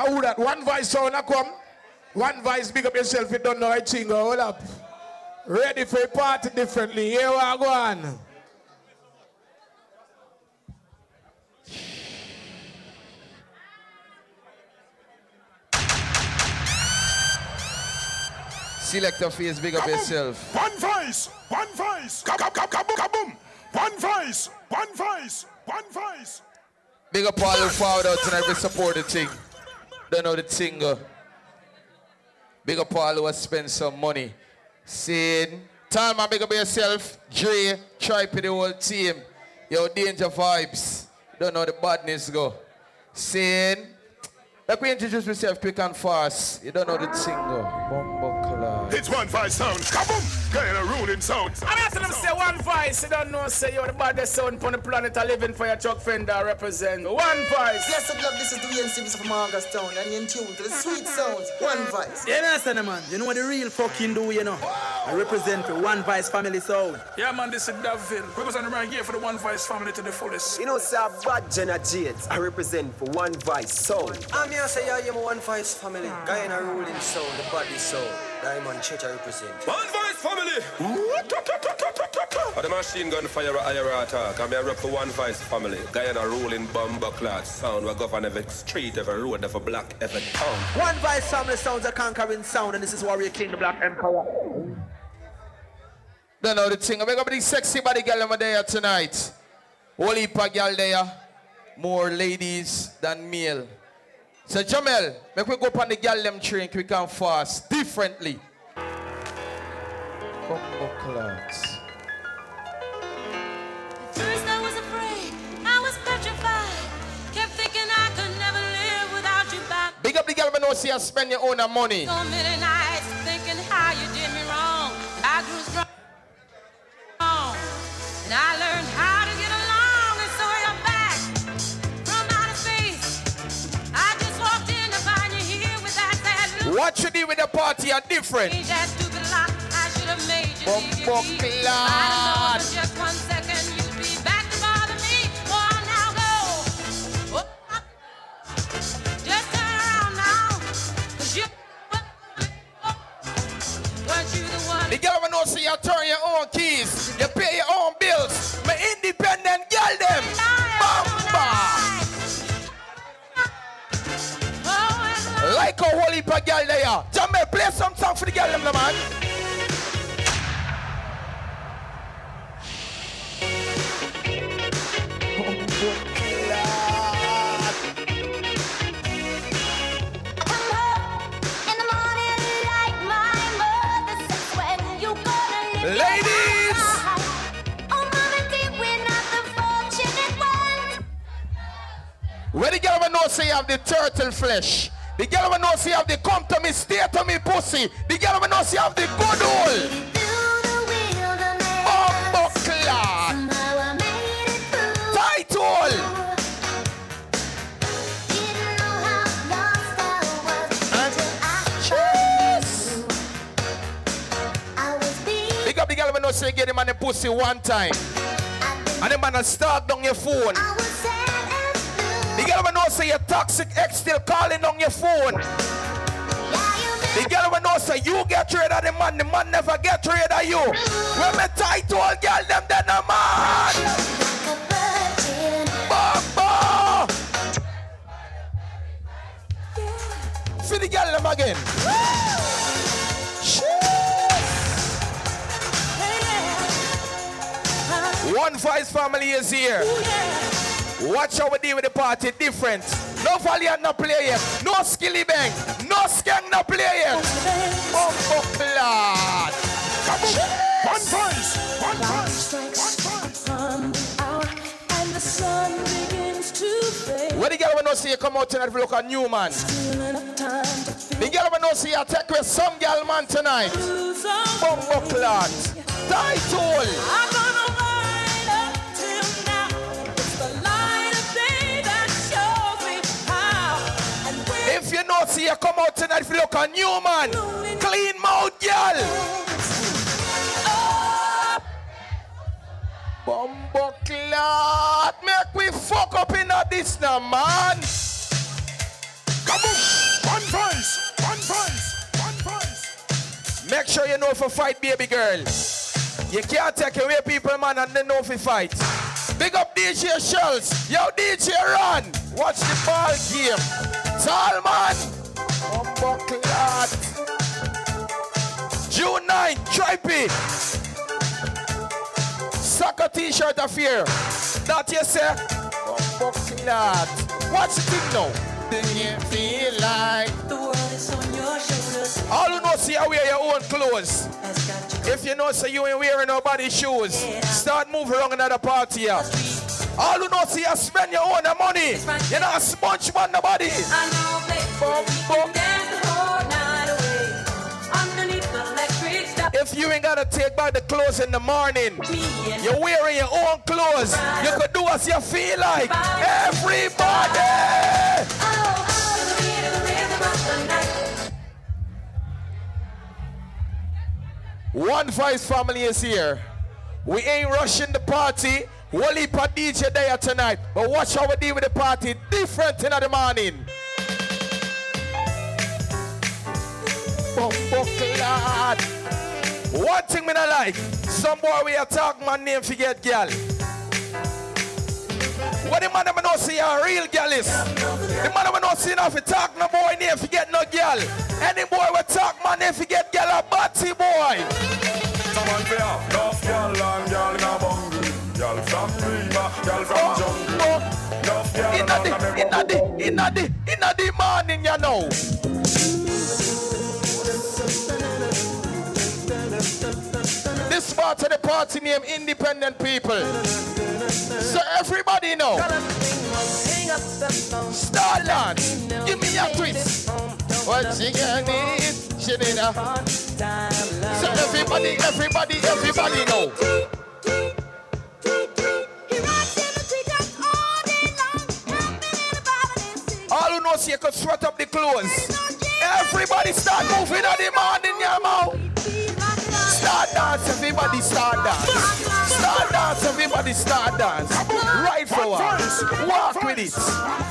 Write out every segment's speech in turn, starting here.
How that? One voice sound a come. One voice, big up yourself. You don't know a thing. Hold up. Ready for a party differently. Here we are going. Selector face, big up yourself. One voice, one voice, kaboom, kaboom, kaboom. One voice, one voice, one voice. Big up all who forward out tonight to support the thing. Don't know the thing. uh. Big up all who has spent some money. Saying, time man, big up yourself. Dre, Tripe, the whole team. Yo, danger vibes. Don't know the badness go. Saying, let me introduce myself quick and fast. You don't know the thing go. Bumbo. It's one voice sound, kaboom, kind of ruling sound. I'm asking them say one voice. You don't know, say you're the baddest sound on the planet. I living for your Chuck Fenda represent. One voice. Yes, I love this is the Ian Sims from Augustown and you're in tune to the sweet sounds. One voice. You understand, man? You know what the real fucking do, you know? I represent for One Voice Family Sound. Yeah, man, this is Davin. Representing right here for the One Voice family to the fullest. You know, sir, bad Jenna Jades. I represent for One Voice Sound. I'm here say I am a one voice family. Guy in a ruling soul, the body soul. Diamond Church I represent. One voice family. For the machine gun fire at IRA attack. I'm here rep for one voice family. Guy in a bomber clad sound. We govern every street, every road, every block, every town. One voice family sounds a conquering sound, and this is Warrior King, the Black Emperor. Don't know the thing. Big up the sexy body girl over there tonight. Whole heap of girl there. More ladies than male. So Jahmel, make we go up on the girl them train quick and fast. Differently. Bumbo clocks. First I was afraid, I was petrified. Kept thinking I could never live without you back. Big up the girl when you see spend your own money. So What you do with the party are different. Change that stupid lock. I should have made you leave your Bumbo key. clad. I don't know for just one second you'd be back to bother me. Oh, now go. Oh, just turn around now. 'Cause you weren't you the one? The girl you see you turn your own keys. Heap of girl there. Jahmel, play some song for the girl them, man. Where the girl know say you have the turtle flesh. The girl when know you have the come to me, stay to me pussy. The girl when know you have the good hole. Bumbo clad. Tight hole. Big up the girl when know say get him on the pussy one time. And the man start down your phone. Girl when know say your toxic ex still calling on your phone. The girl when know say you get rid of the man, the man never get rid of you. When me tight to all girl them then a man. Bamba. See the girl them again. One Voice family is here. Watch how we deal with the party different. No valiant no play yet. No skilly bang. No skeng no play yet. Oh, oh, Bumbo clad. One voice, one voice, one voice. And the sun begins to. Where the girl when no see you come out tonight if you look a new man. The girl when no see you take with some girl man tonight. Bumbo clad. Tight hole. see you come out tonight if you look a new man. Clean mouth, girl. Bumbo clot. Make we fuck up in this now, man. Kaboom. One voice. One voice. One voice. Make sure you know for fight, baby girl. You can't take away people, man, and they know for fight. Big up DJ Shells. Yo, DJ Run. Watch the ball game. Tall man. June 9, Tripe. Soccer t-shirt affair. That you say? Unbuckled. Watch the thing now. Do you feel like The world is on your shoulders. all you know see you wear your own clothes. If you know say you ain't wearing nobody's shoes, start moving around another party here. All you know see you spend your own money. You're not a sponge man nobody. I know places If you ain't gotta take back the clothes in the morning, you're wearing your own clothes. You could do as you feel like. Everybody! One Voice family is here. We ain't rushing the party. We'll leave DJ there tonight. But watch how we deal with the party. Different in the morning. Bumbuckland. One thing me not like. Some boy we attack man name forget girl. What the man them know see a real girl is? The man them know see enough to talk no boy name forget no girl. Any boy we talk man name forget girl a batty boy. Someone for ya, enough girl and girl in a bungle. Girl from river, girl from oh, jungle. Enough girl Inna the, inna the, inna the, inna the morning, you know. Part of the party name Independent People. So everybody know. Start dance. Give me a twist. What she gonna need? She need a. So everybody, everybody, everybody know. All who knows you could sweat up the clothes. Everybody start moving on the morning, your mouth. Everybody start dance. Start dance, everybody start dance. Right forward, walk with it.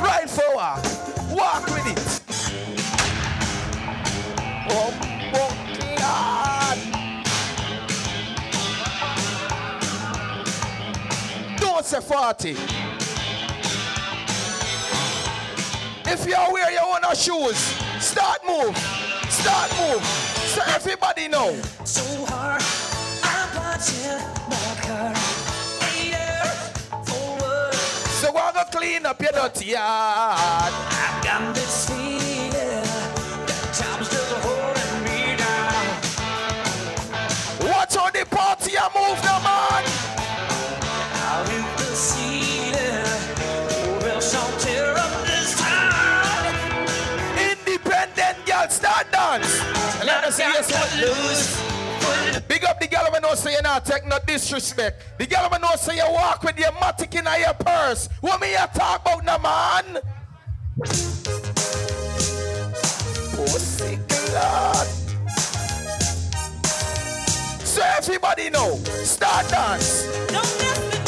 Right forward, walk with it. Oh, oh, God. Don't say 40. If you wear your own shoes, start move. Start move. So everybody know. So hard, So we're gonna clean up your dirty yard. I've got this feeling that time's just holding me down. Watch how the party a move now, man. I'll hit the ceiling, or else I'll tear up this town. Independent girl, start dance. Let us see you start loose. Big up the girl when know say you not take no disrespect. The girl when know say you walk with your matic in your purse. What me you talk about now, man? So everybody know, start dance.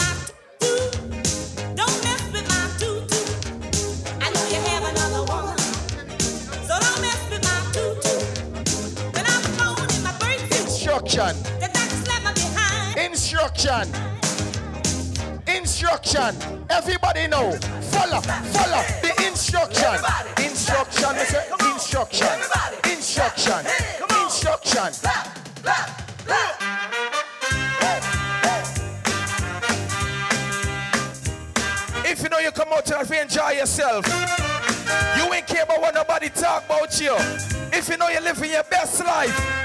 Instruction. the doctor slap my behind. Instruction. Instruction. Everybody know. Follow. Follow the instruction. Instruction. Instruction. Instruction. Instruction. If you know you come out to enjoy yourself, you ain't care about what nobody talk about you. If you know you're living your best life,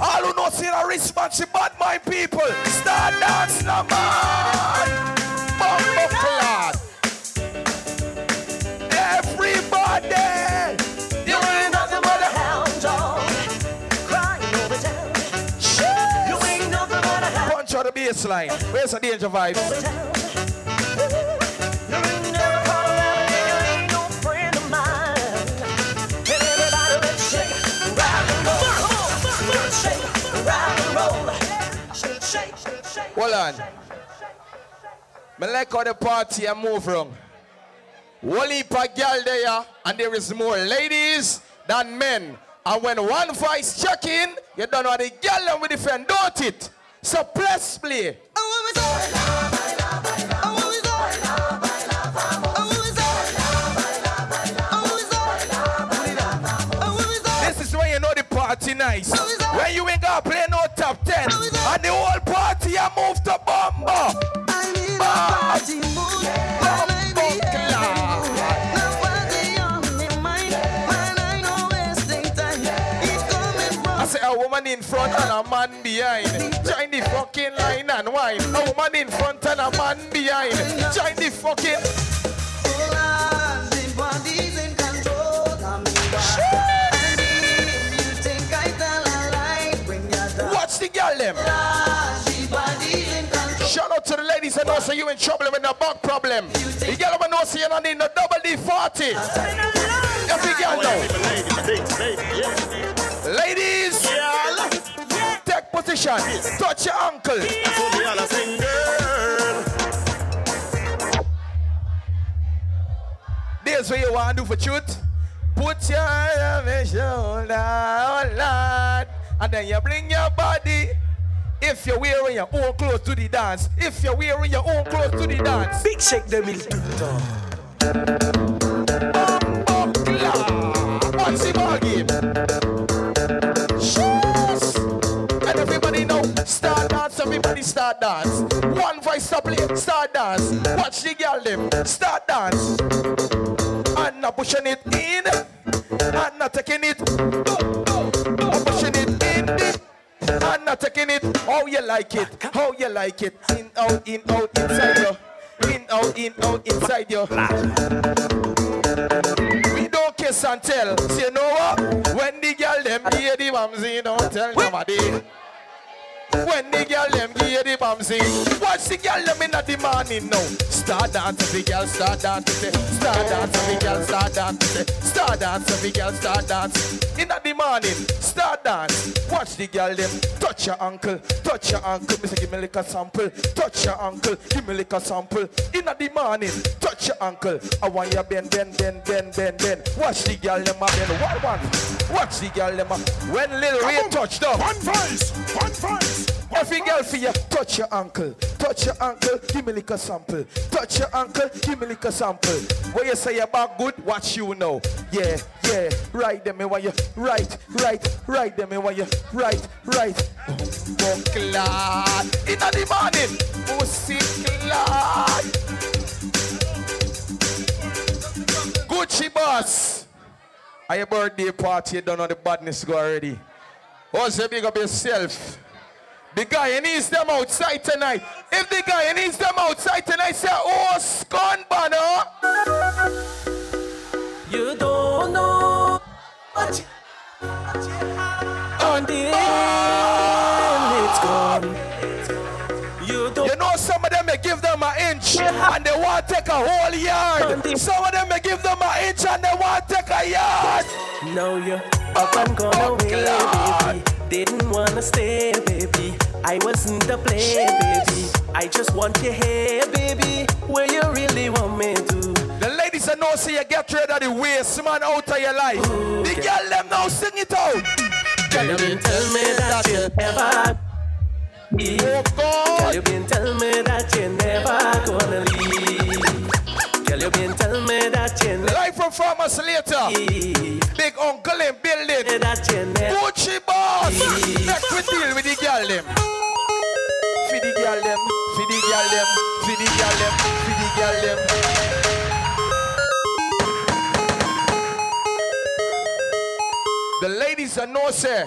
all who know see the response, you bad mind people. Start dance now, man. Bumbo clad. Everybody. You ain't nothing but a hound dog. Crying over town. You ain't nothing but a hound Punch out the baseline. Where's the danger vibes? On. Me like how the party and move wrong. Whole heap of girl there and there is more ladies than men. And when one voice check in, you don't know the girl them will defend, don't it? So press play. Oh, this woman in front and a man behind. Join the fucking line and wine. A woman in front and a man behind. Join the fucking. Watch the girl them. Ladies and know so you in trouble with no back problem. The girl them know so you don't need no double D40. Every girl know. Ladies, take position. Touch your ankle. This what you want to do for truth. Put your hand on your shoulder, oh Lord, and then you bring your body. If you're wearing your own clothes to the dance, if you're wearing your own clothes to the dance, Big shake them in tutor. What's the ball game? Shoes. And everybody know, start dance, everybody start dance. One voice stop play, start dance. Watch the girl them, start dance. And not pushing it in, and not taking it. Oh, oh, oh. Not pushing it in, and not taking it. How you like it? How you like it? In, out, in, out, inside you. In, out, in, out, inside you. We don't kiss and tell. See, you know what? When the girl them hear the mamzy, don't tell nobody. When the girl them hear the mamzy, watch the girl them in the morning now. Start dance, the girl start dance, say. Start dance, every girl start dance, say. Start dance, every girl start dance. In the morning, start dance. Watch the girl them touch your ankle, touch your. Me say give me like a sample, touch your ankle, give me like a sample. In the morning, touch your ankle. I want you bend, bend, bend, bend, bend, bend. Watch the girl them a bend. One, one. Watch the girl them a. When Lil Ray touched up. One voice, one voice. Every girl for you, touch your ankle, touch your ankle, give me like a sample. Touch your ankle, give me like a sample. When you say you're good, watch you know. Yeah, yeah, right them when you right, right, right them when you right, right. Buckler in the morning, pussy clad. Gucci boss. Are your birthday party? You don't know the badness go already. Also, big up yourself. The guy needs them outside tonight. If the guy needs them outside tonight, say, oh, scone banner. You don't know what until it's gone. May give them an inch and they want to take a whole yard. Some of them may give them an inch and they want to take a yard. know you're up and gone oh, away, baby. Didn't wanna stay, baby. I wasn't the play, baby. I just want your hair, baby. Where you really want me to. The ladies that know see you get rid of the waste man out of your life. The girl them now sing it out. You been tell me that you never Oh Girl, you been tell me that you never gonna leave. Girl, you been tell me that you never Live from Farmers later. Big uncle in building. That you never Gucci boss. Make we deal with the girl them. For the girl them. For the girl them. For the girl them. For the girl them. The ladies are know say.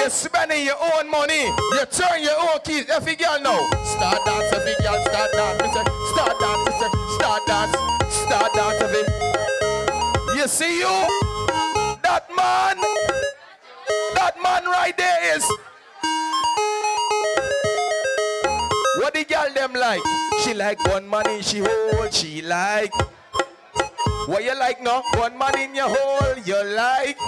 You're spending your own money. You turn your own keys. Every girl know. Start dance, every girl start dance. Say, Start dance, say, start dance, start dance, every. You see you? That man, that man right there is. What the girl them like? She like one man in she hole. She like. What you like no? One man in your hole. You like.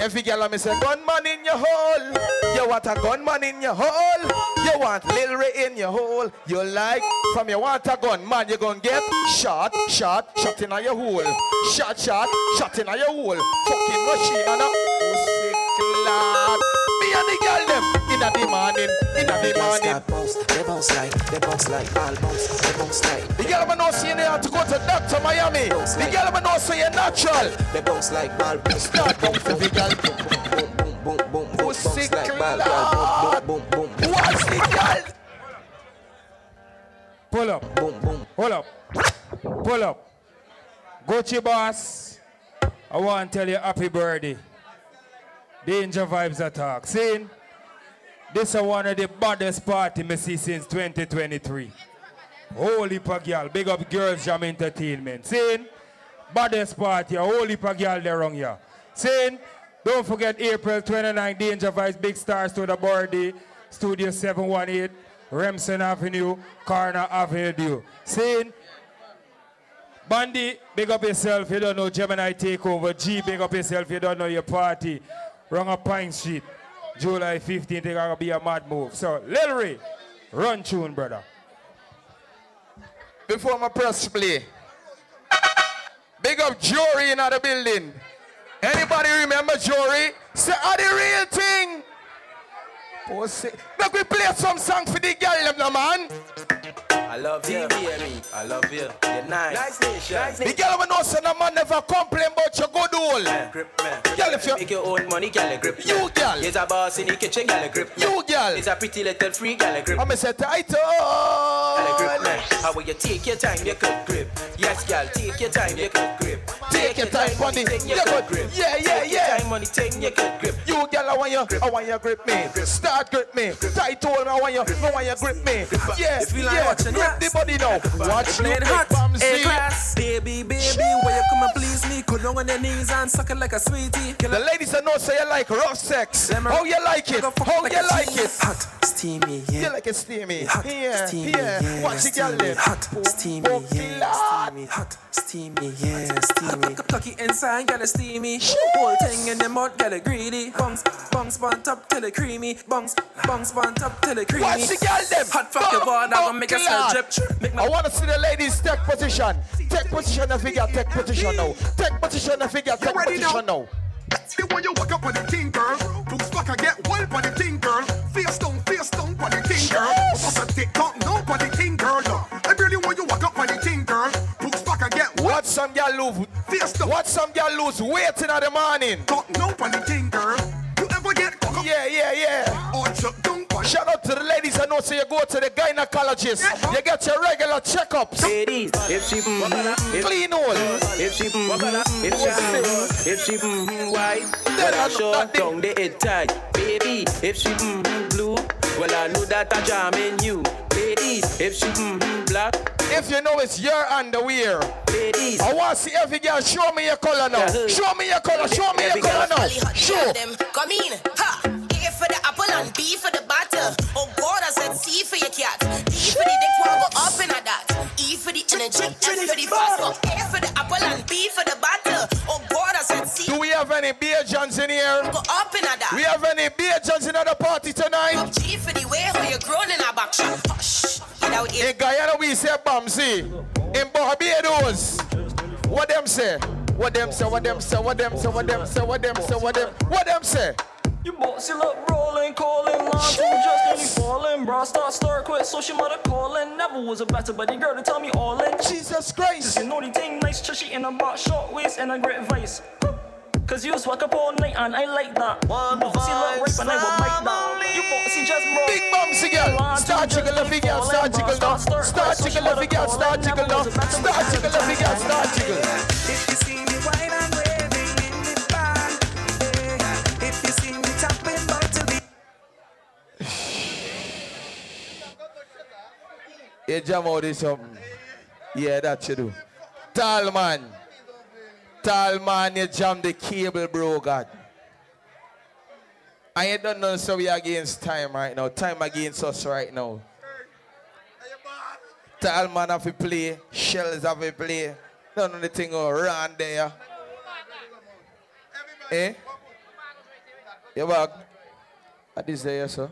Every girl me say gunman in your hole. You want a gunman in your hole? You want Lil Ray in your hole. You like from you want a gun, man. You gonna get shot, shot, shot in your hole. Shot, shot, shot in your hole. Fucking machine and a pussy clad. Me and the girl them in the morning, in the morning. bounce, they bounce like, they bounce like, all bounce, they bounce like. The girl man know say they have to go to Doctor Miami. The girl man know say you're natural. They bounce like ball, bounce, Start bounce for the girl. boom, boom, boom, boom, boom, bounce like ball, clad. boom, boom, boom, boom, Watch the girl. Pull up. boom, boom. Hold up. Pull up. Gucci boss. I want to tell you happy birthday. Danger vibes attack. See? This is one of the baddest party me see since 2023. Holy pa girl. Big up Girls Jam Entertainment. See? Baddest party. Holy pa girl there wrong here. See? Don't forget April 29, Danger Vibes Big Stars to the birthday. Studio 718, Remsen Avenue, Corner Avenue. See? Bandy, big up yourself. You don't know Gemini Takeover. G, big up yourself. You don't know your party. Wrong up Pine Street. July 15th, it's gonna be a mad move. So, Lil Ray, run tune, brother. Before my press play. Big up Jory in the building. Anybody remember Jory? Say, are the real thing? Make we play some song for the girl, them, man. I love you. I love you. You're nice. Nice nation. Nice The girl will know say no man never complain about your good old. Grip man. Girl, if you- make your own money, girl, grip You, girl. He's a boss in the kitchen, girl, grip You, girl. He's a pretty little free, girl, grip I'm to say title. Girl, grip man. How will you take your time, you could grip. Yes, girl, take your time, you could grip. Take your time, money. You could grip. yeah, yeah, yeah. Money, thing, you could grip. You girl, I want you, I want you grip me. Start grip me. Tight hold me, I want you, I want you grip me. Yeah, You feel like yeah. watching Grip the body now. Watch you big hot, Bamsy. A-class Baby, baby, where you come and please me down on your knees and suck it like a sweetie Kill The ladies that know say you like rough sex. How you like it? How you like it? Hot, steamy, yeah You like it steamy. Hot, Yeah, steamy, yeah. yeah, Watch the girl steamy, then. Hot, oh, steamy, Oh, yeah, Lord. steamy Hot, steamy, yeah, steamy Cocky inside, get it steamy Whole thing in the mud, get it greedy Bungs, bungs, bun top till it creamy Bungs, bungs, bun top till it creamy Watch the girl them. Hot fuck your board, I gonna make a Lord. drip Make my I want to see the ladies take position. Take position and figure. Take position now. Take position and figure. Take ready position now. See when you walk up on the thing, girl. Boots back and get one on the thing, girl. Face down, face down on the thing, girl. Bust a tick tock, no on the thing, girl. no. I really want you walk up on the thing, girl. Boots back and get one Watch some girl lose. face down. Watch some girl lose weight in the morning. Talk no on the thing, girl. You ever get cock up Yeah, yeah, yeah. or chuck down Shout out to the ladies I know so you go to the gynecologist. You get your regular checkups. Ladies, if she mm, if, Clean all. if she mm, if she mm, if she mm, white, well I I know sure that they- down the head tight. Baby, if she mm, blue, well I know that I jam in you. Ladies, if she mm, black, If you know it's your underwear. ladies, I want to see every girl show me your color now. Show me your color. Show me your color now. Show. them. Come in. Ha. A for the apple and B for the butter. Oh God, I said C for your cat. D for the dick will go up in a that. E for the energy. F for the fast. A for the apple and B for the butter. Oh God, I said C Do we have any beer Johns in here? go up in a that. We have any beer Johns in the party tonight? G for the way how you grown in a back shot. Hush. In. Guyana we say Bamsi. In Barbados, what them say? What them say? What them say? What them say? What them say? What them say? What them? What them say? You bossy look rolling, calling, lines to just only falling. Bra start, start, quit, so she mother calling. Never was a better buddy girl to tell me all in. Jesus Christ. You naughty thing, nice chushy in a box, short waist and a great vice. Cause you work up all night and I like that. One bossy look right and I will bite that. You bossy just bro. Big Bamsi girl. Start jiggle every girl. Start jiggle now. Start jiggle every girl. Start jiggle now. Start jiggle every girl. Start jiggle. If you see me wine You jam out this something. Yeah, that you do. Tall man. Tall man, you jam the cable, bro, God. And you don't know so we against time right now. Time against us right now. Tall man have to play. Shells have to play. None of the thing around there. Eh? You back? At this day, sir.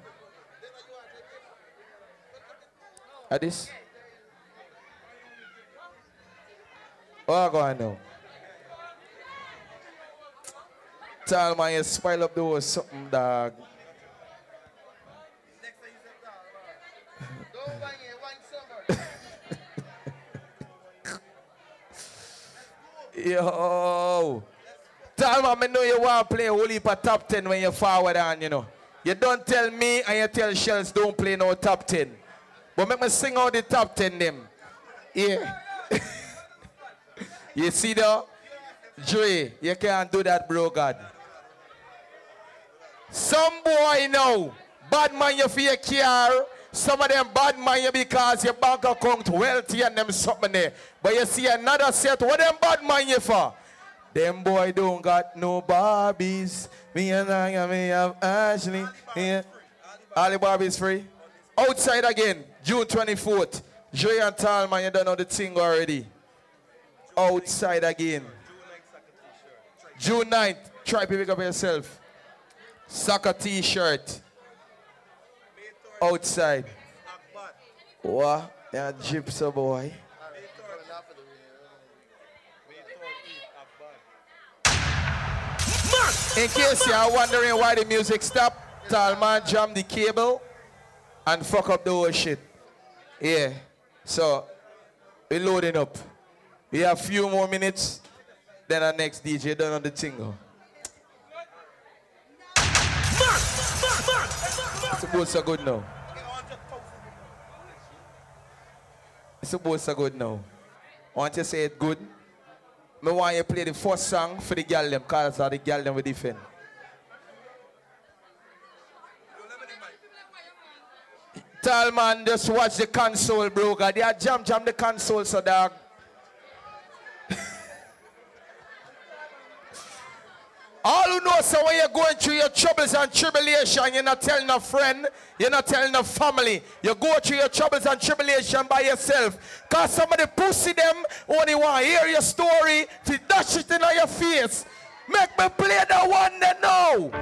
At this? Oh, what going on now? Tell man you spoil up the whole something dog. Yo. Tell man, I know you want to play whole heap top 10 when you're forward on, you know. You don't tell me and you tell Shells don't play no top 10. But make me sing out the top 10 them. Yeah. you see though? Dre, you can't do that, bro, God. Some boy know, bad man you for your car. Some of them bad man you because your bank account wealthy and them something there. But you see another set, what them bad man you for? Them boy don't got no Barbies. Me and I, me have Ashley. Yeah. All the Barbies free. Outside again, June 24th. Joy and Talman, you don't know the thing already. Outside again. June 9th, try to pick up yourself. Soccer t-shirt. Outside. What? Yeah, gypsy boy. In case you are wondering why the music stopped, Talman jammed the cable and fuck up the whole shit. Yeah. So, we're loading up. We have a few more minutes, then our next DJ done on the tingle. It's supposed to good now. It's supposed to good now. I Want you say it good? Me want you play the first song for the girl them, cause that's the girl them we defend. Tell man, just watch the console, bro. God, they are jam jam the console, so dog. All who know so when you're going through your troubles and tribulation, you're not telling a friend, you're not telling a family. You go through your troubles and tribulation by yourself. Cause somebody pussy them only want hear your story to dash it in your face. Make me play the one they know.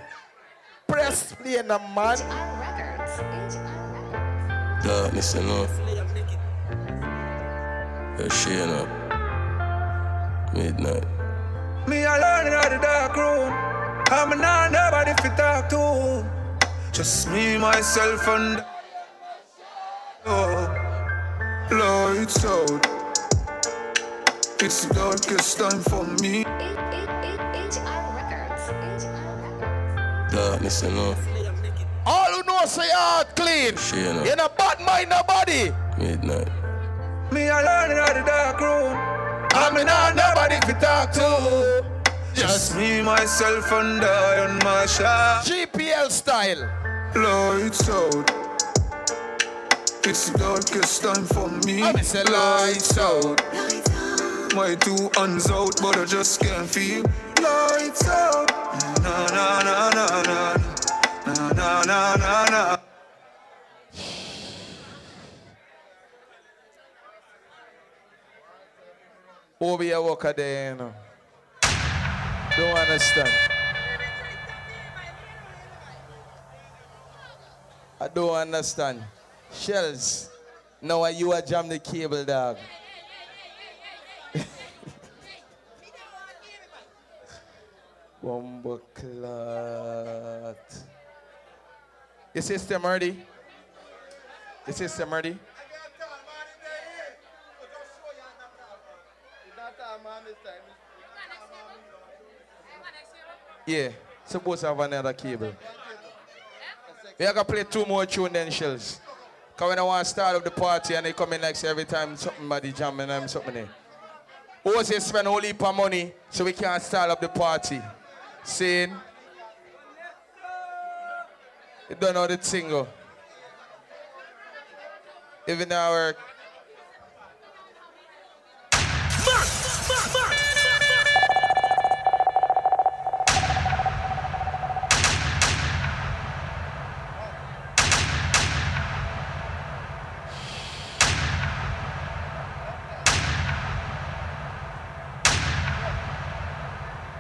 Press play in the man. Dog, listen up. You're shaying up. Midnight. Me alone in the dark room. I'm not nobody to talk to. Just me, myself, and oh, lights out. It's the darkest time for me. Dog, listen up. All who say heart clean. Shaying up. You're not bad mind nobody. Midnight. Me alone in the dark room. I'm not nobody to talk to. Just me, myself, and I on my shot. GPL style. Lights out. It's the darkest time for me. I'm say lights out. My two hands out, but I just can't feel. Lights out. Na na na na na na na na na na. Over your worker there, you know. Don't understand. I don't understand. Shells. Now are you a jam the cable dog? Bomba clot. Ready? Your system is ready? Yeah, supposed to have another cable. We are gonna play two more tune then shells. Cause when I want to start up the party and they come in like every time something body jamming and something there. Who say spend a whole heap of money so we can't start up the party? Saying you don't know the single. Even our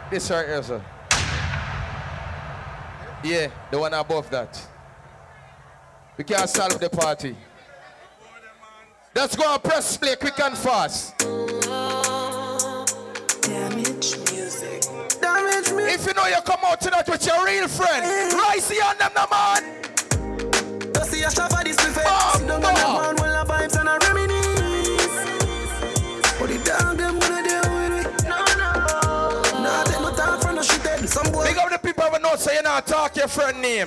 This right here, sir. Yeah, the one above that. We can't solve the party. Let's go and press play quick and fast. Damage music. Damage me. If you know you come out tonight with your real friend, rise here on them, no man. Just see a shop for this buffet. Who know say you not talk your friend name.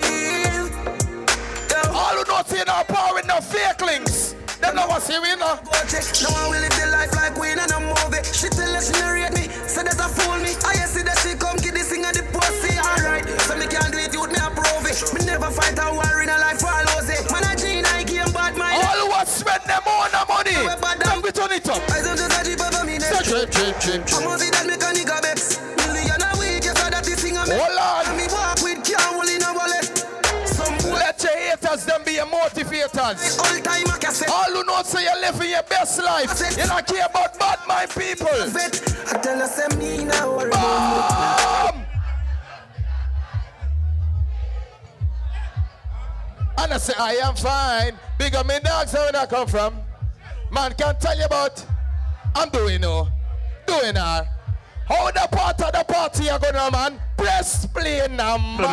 All who say you not power with no fake links. Them know what say we know. Now I will live the life like we in a movie. She tell us she narrate me, say that I fool me. I see that she come get this thing at the pussy. Alright, so me can't do it, youth me approve it. Me never fight a war in a life for Lose. Man a G Nike and bad mind. All who want spend them own the money. We turn it up. I don't just a cheap over me neck. Drip, drip, drip, your motivators. all time a cassette. All who know say you're living your best life. You don't care about bad mind people. Vet. I tell her say me now worry Bam! And I say, I am fine. Big up me dogs, where I come from. Man can't tell you about. I'm doing no. Doing her. How the part of the party are gonna man? Press play number.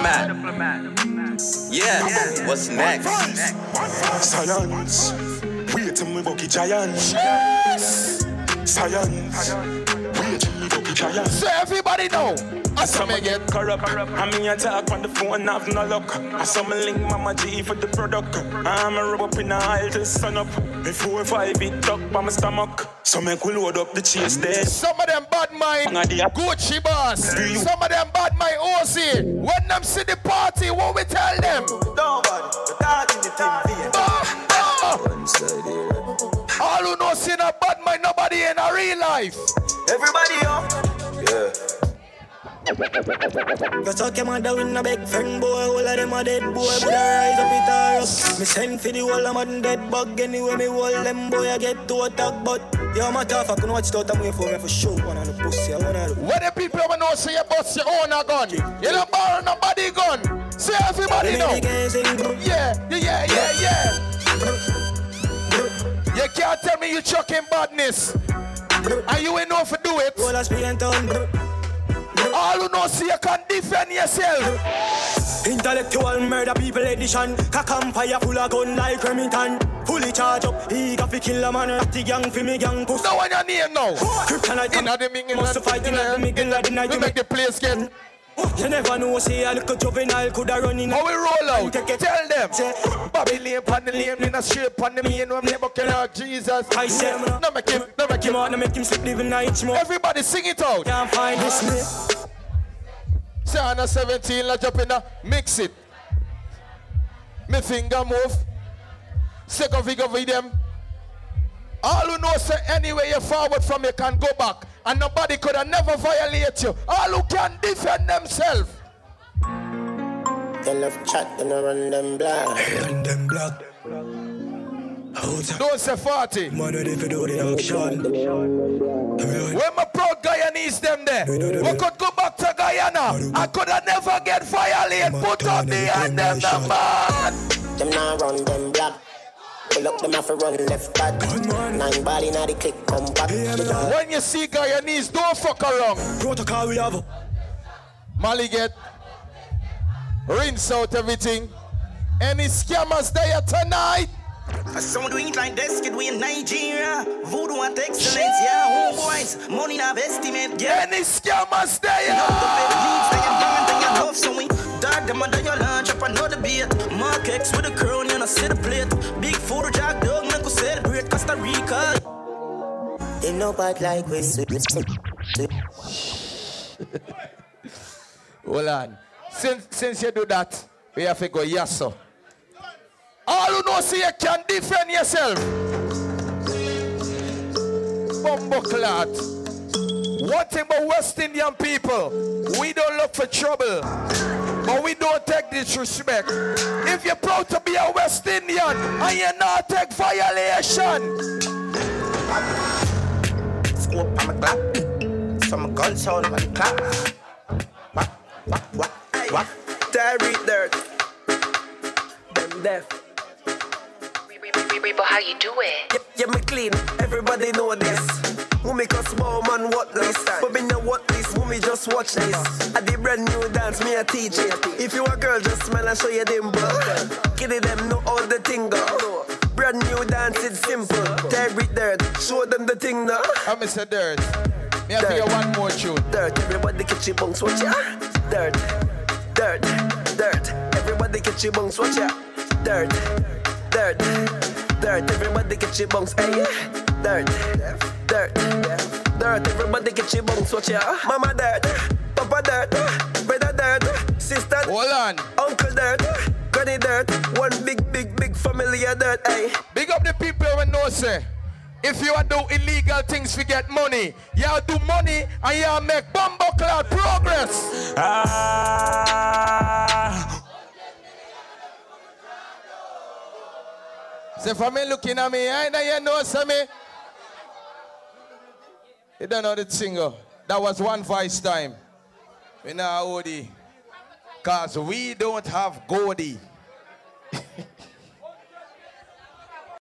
Yeah, what's next? Science. Wait till me bucky giant. Science. Wait till me bucky giant. So everybody know. I saw me get corrupt. I mean, I talk on the phone, I have no luck. I saw me link Mama G for the product. I'm a rub up in the aisle till sun up. Before five it tuck by my stomach. So make we load up the chase there. Some of them bad mind Gucci boss. Some of them bad mind OC. When them see the party, what we tell them? Don't Nobody, the dog in the team. Bah, bah. All who know see a bad mind, nobody in a real life. Everybody up. Yeah. You talk your mother with no big friend boy, all of them are dead boy, but I rise up it all up. Me send for the whole of them dead bug anyway, me hold them boy, I get to attack, but yo, my tough, I can watch out and wait for me for sure. One of the pussy, I wanna When the people ever know say you bust your own a gun, you don't borrow nobody gun. Say everybody know. Yeah, yeah, yeah, yeah, yeah. You can't tell me you chucking badness. And you ain't know if to do it. All I speak and. All who know say you can defend yourself. Intellectual murder people edition. Fire full of gun like Remington. Fully charge up, he got fi kill a man. Ratty gang fi me gang puss. No one your name now. Kryptonite Inna the ming- inna the of the night. You make the place get. You never know, say a little juvenile coulda run in. How we roll out? Take it. Tell them. Bobby lane pan the lane in a straight pan the main one never kill out Jesus. I say, No make him, no make him. on, no make him sleep living night more. Everybody sing it out. Can't find this me. Say on a 17, let's jump in there. Mix it. Me finger move. Second figure with them. All who know say anywhere you forward from you can go back. And nobody could have never violate you. All who can defend themselves. They love chat, then I run them black. Run them black. Don't say 40. Mother, if you do the action. When my proud Guyanese them there, we could go back to Guyana. I could have never get violated. Put up the hand them the man. Them now run them black. Pull up them off a run left back. Nine body now the click come back. When you see Guyanese, don't fuck around. Protocol we have. Molly get rinse out everything. Any scammers there tonight? Some do it like this, kid, we in Nigeria. Voodoo and excellence, yeah. Homeboys, money not estimate, yeah. Any scammers there? Love, so we dog them under your lunch up another beat. Mark X with a crown, you know, see the plate. Big photo jack dog, make us celebrate Costa Rica. They know bad like we. Hold on. Since, since you do that, we have to go yes, sir. All who know see you can defend yourself. Bumbo clot. One thing about West Indian people, we don't look for trouble, but we don't take disrespect. If you're proud to be a West Indian and you not take violation, Scope on my clap. Some gun sound on the clap. What? What? What? What? Terry dirt. Them deaf. Rebo, how you do it? Yeah, me clean, everybody know this. Mummy cause small man what this But me know what this, mummy just watch this? I did brand new dance, me a teach it. If you a girl, just smile and show your dimple Kitty them know all the thing go Brand new dance, it's simple. Tear it dirt, show them the thing now I'm Mr. Dirt. Me have to one more tune. Dirt, everybody catch your bunks, watch ya. Dirt, dirt, dirt. Everybody catch your bunks, watch ya. Dirt, dirt, dirt. Everybody catch your bunks, eh, hey Dirt, dirt, dirt Everybody catch your bunks, watch ya. Mama dirt, Papa dirt Brother dirt, sister Hold on. Uncle dirt, Granny dirt One big, big, big family of dirt, hey Big up the people when know say if you are do illegal things to get money, y'all do money and y'all make bumbo cloud progress. Ah. Say for me looking at me, I know you know say me. You don't know the singer. That was one voice time. We now OD. Cause we don't have Goldie.